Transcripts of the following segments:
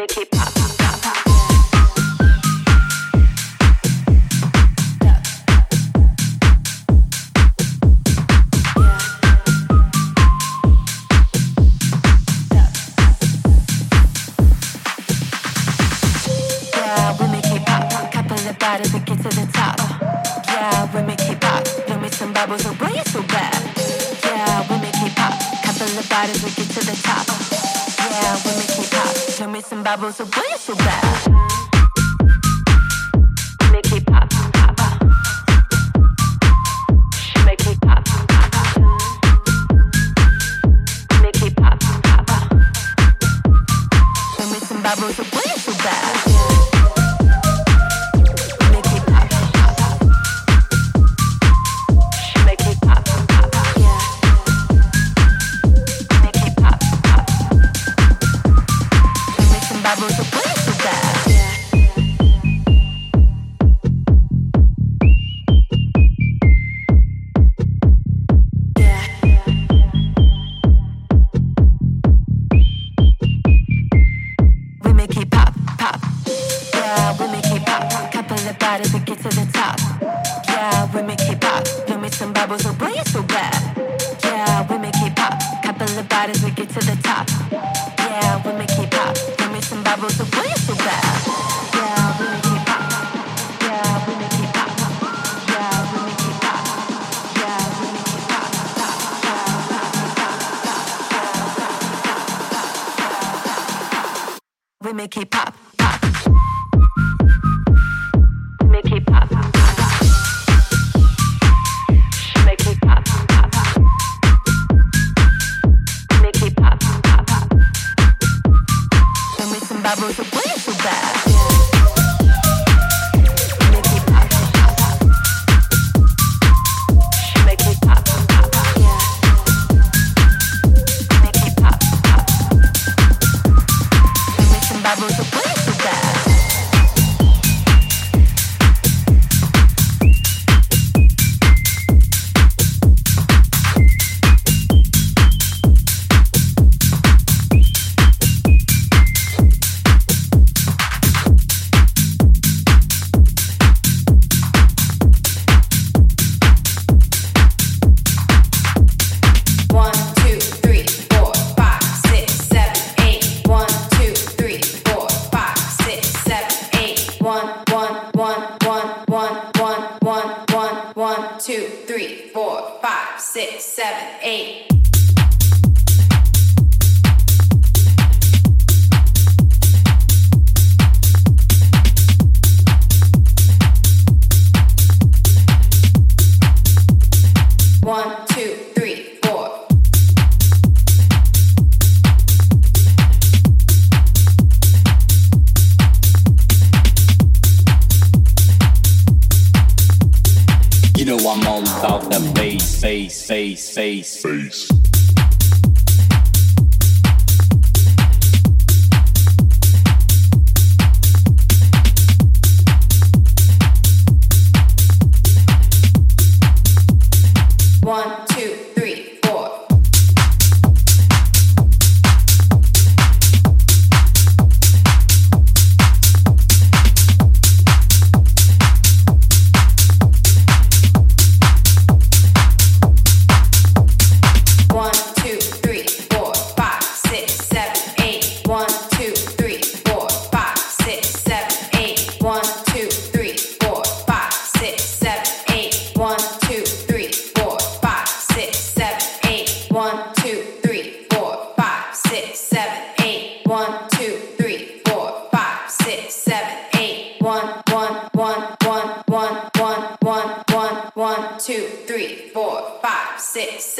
make it pop. to the top. Yeah, we make it pop. Give me some bubbles of I was a face. face.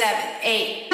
seven, eight,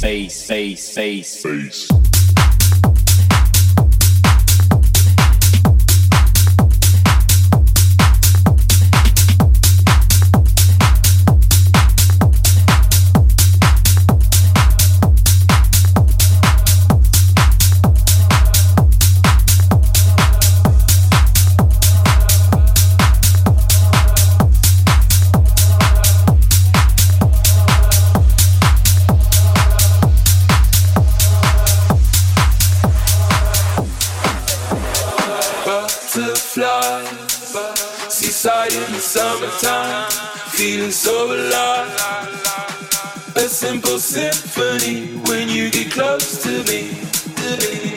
face, face, face, face. So alive. A simple symphony when you get close to me. Butterfly,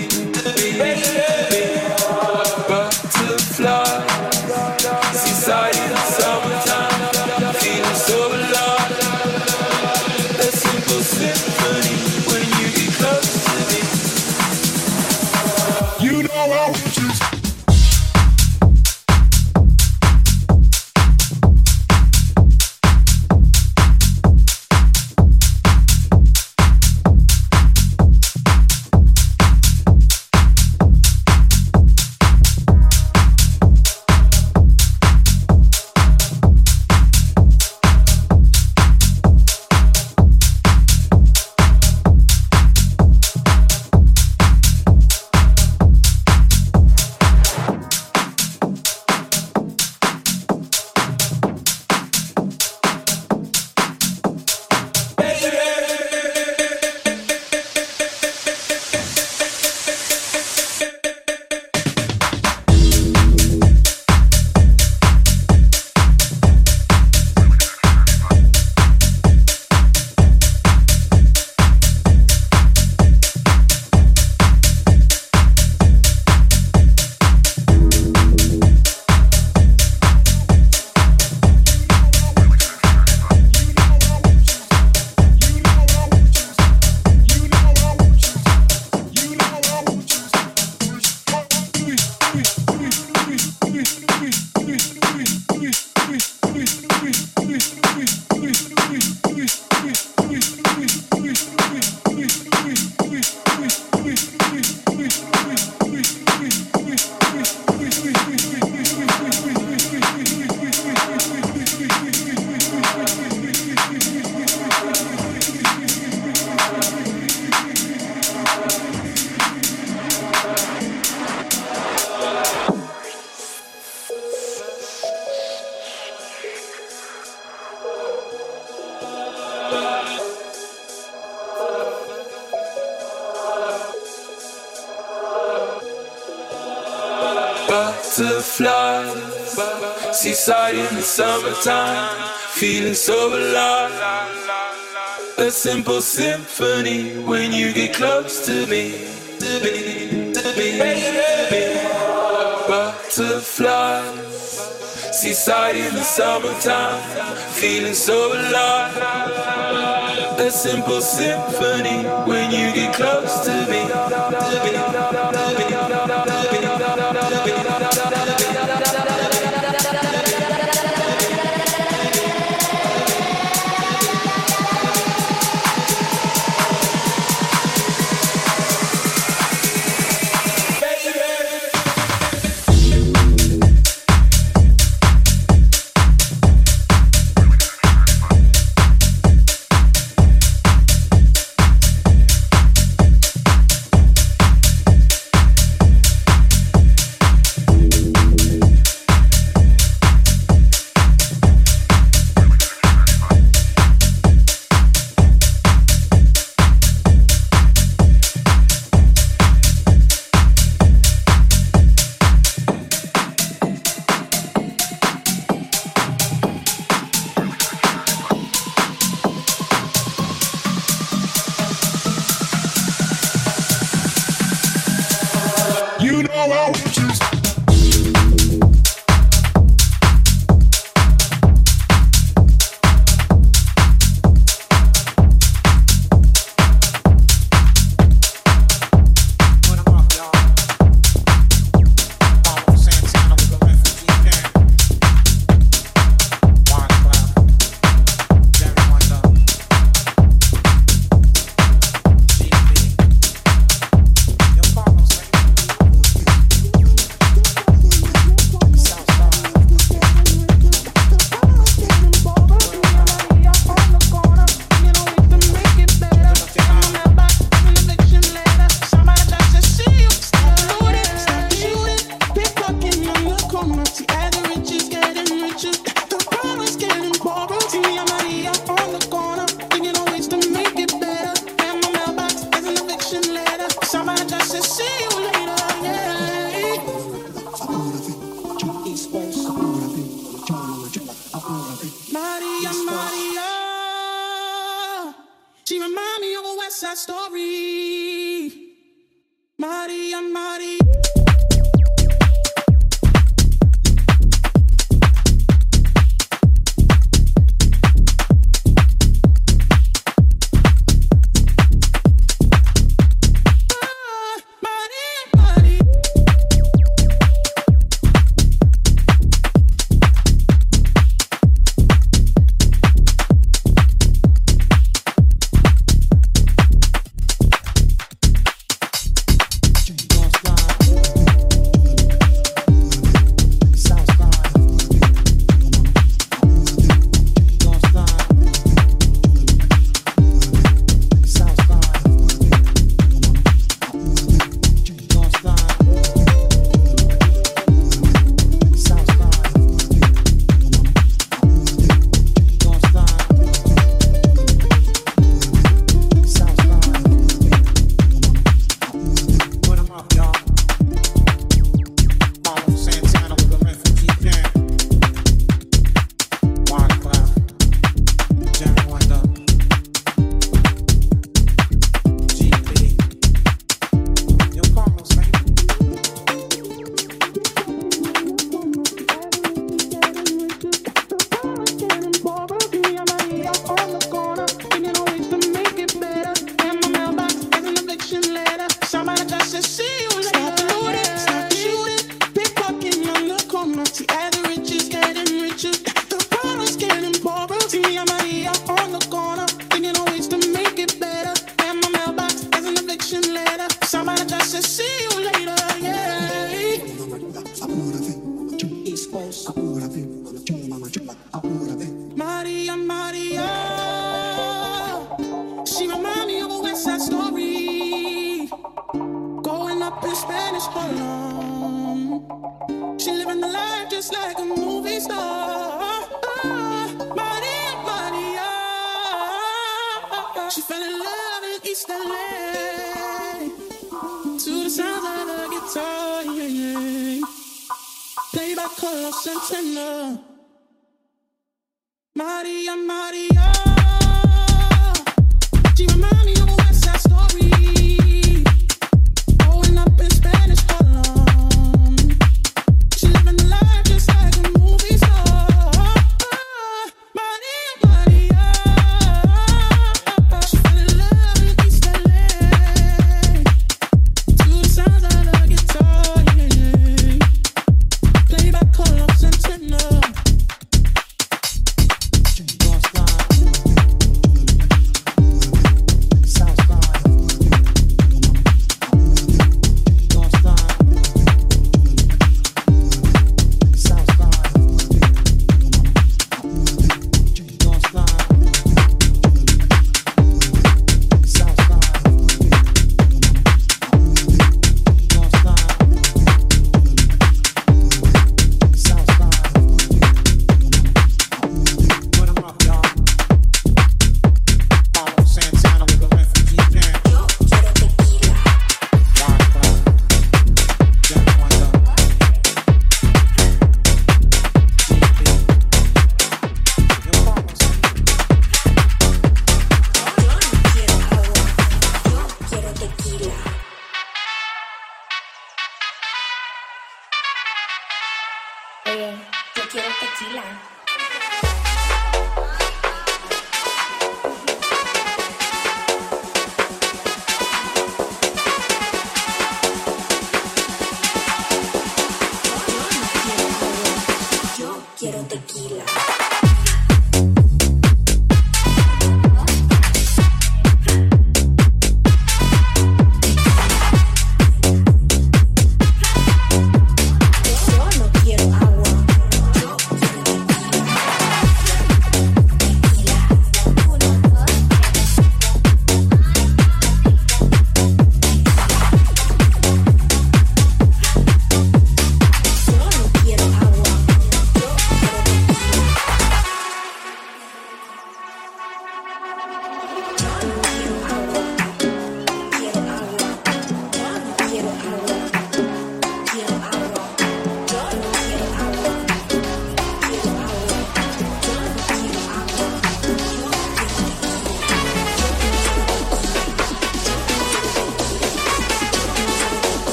feeling so alive. A simple symphony when you get close to me. To me, to me, Butterflies. Seaside in the summertime, feeling so alive. A simple symphony when you get close to me. She remind me of a West Side Story. Maria, Maria. Maria, Maria, she remind me.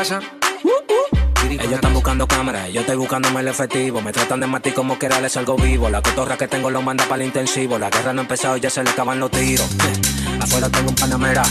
Ellos están buscando cámaras, yo estoy buscándome el efectivo. Me tratan de matar como quiera, les salgo vivo. La cotorra que tengo lo manda para el intensivo. La guerra no ha empezado y ya se le acaban los tiros. Afuera tengo un panamera.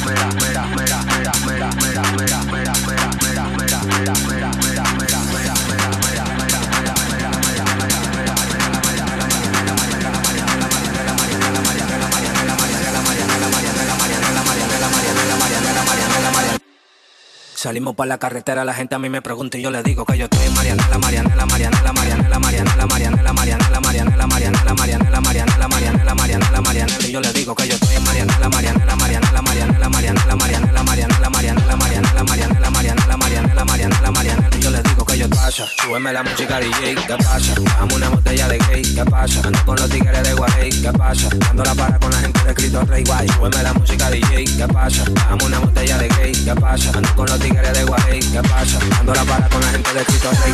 Salimos por la carretera, la gente a mí me pregunta y yo le digo que yo estoy en Marianela, Marianela, Marianela, Marianela, Marianela, Marianela, Marianela, Marianela, Marianela, Marianela, Marianela, Marianela, Marianela, Marianela, y yo le digo que yo estoy en Marianela, Marianela, Marianela, Marianela, Marianela, Marianela, Marianela, Marianela, Marianela, Marianela, Marianela, Marianela, Marianela, Marianela, y yo le digo que yo pasa, súbeme la música DJ, ¿qué pasa? Dame una botella de gay, ¿qué pasa? Ando con los tigres de Guay, ¿qué pasa? Dando la para con la gente de Cristo Rey Guay, súbeme la música DJ, ¿qué pasa? Dame una botella de gay, ¿qué pasa? Ando con los tigres de Guay, ¿qué pasa? Ando la para con la gente de Cristo Rey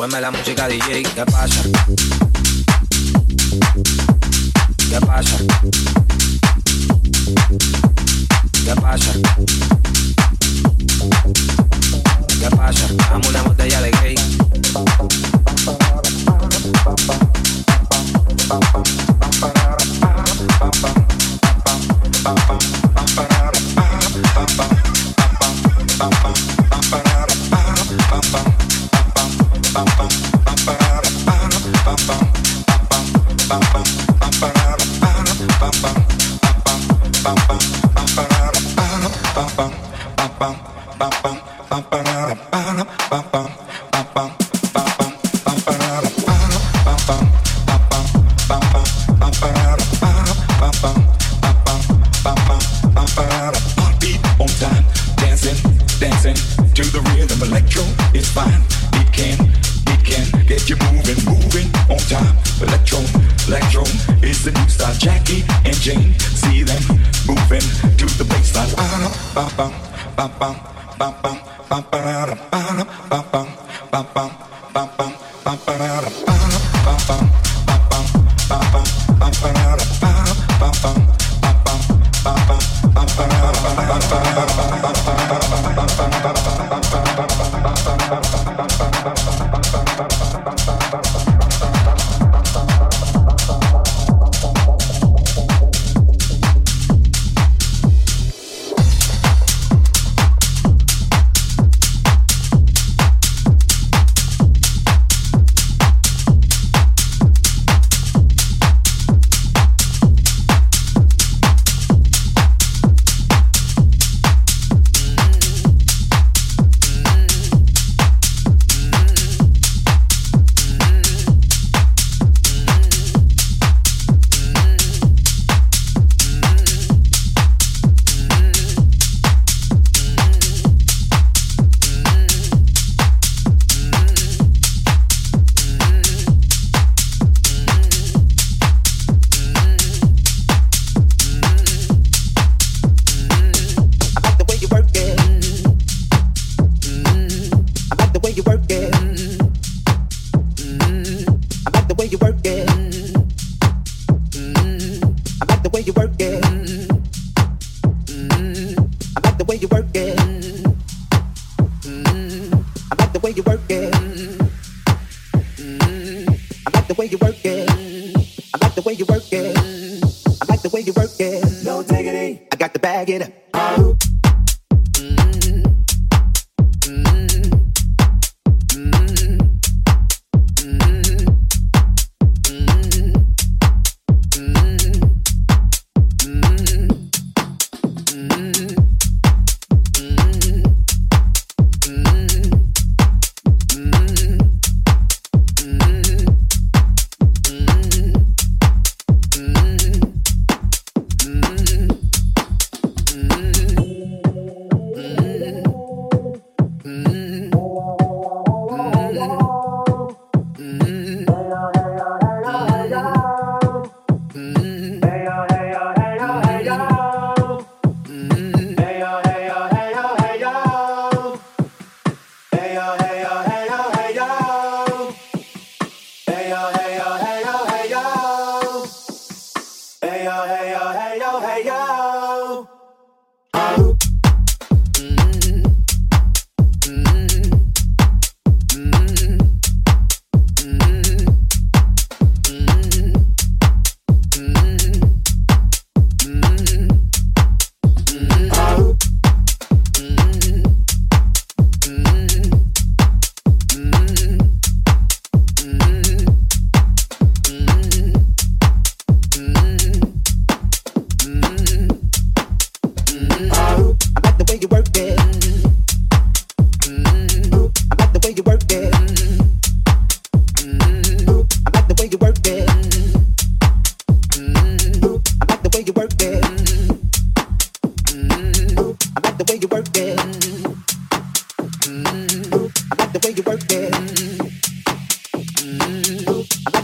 Súbeme la música DJ, ¿qué pasa? ¿Qué pasa? ¿Qué pasa? ¿Qué pasa? Dame una botella de gay. bam, bam.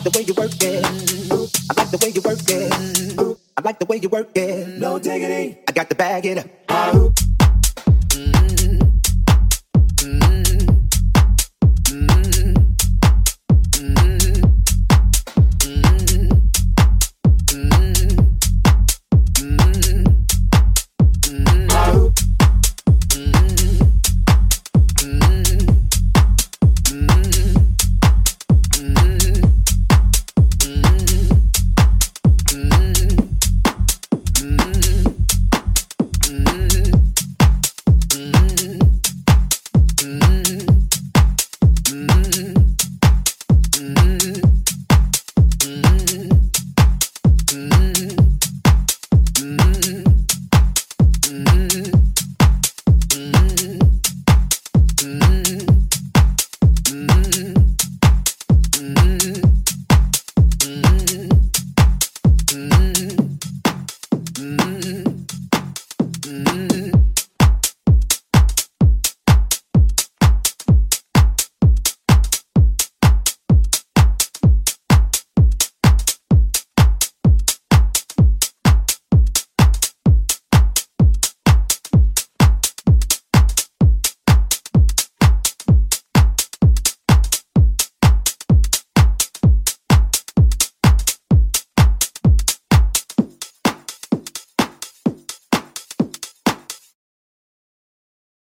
the way you work it. I like the way you work it. I like the way you work it. No diggity. I got the bag it up.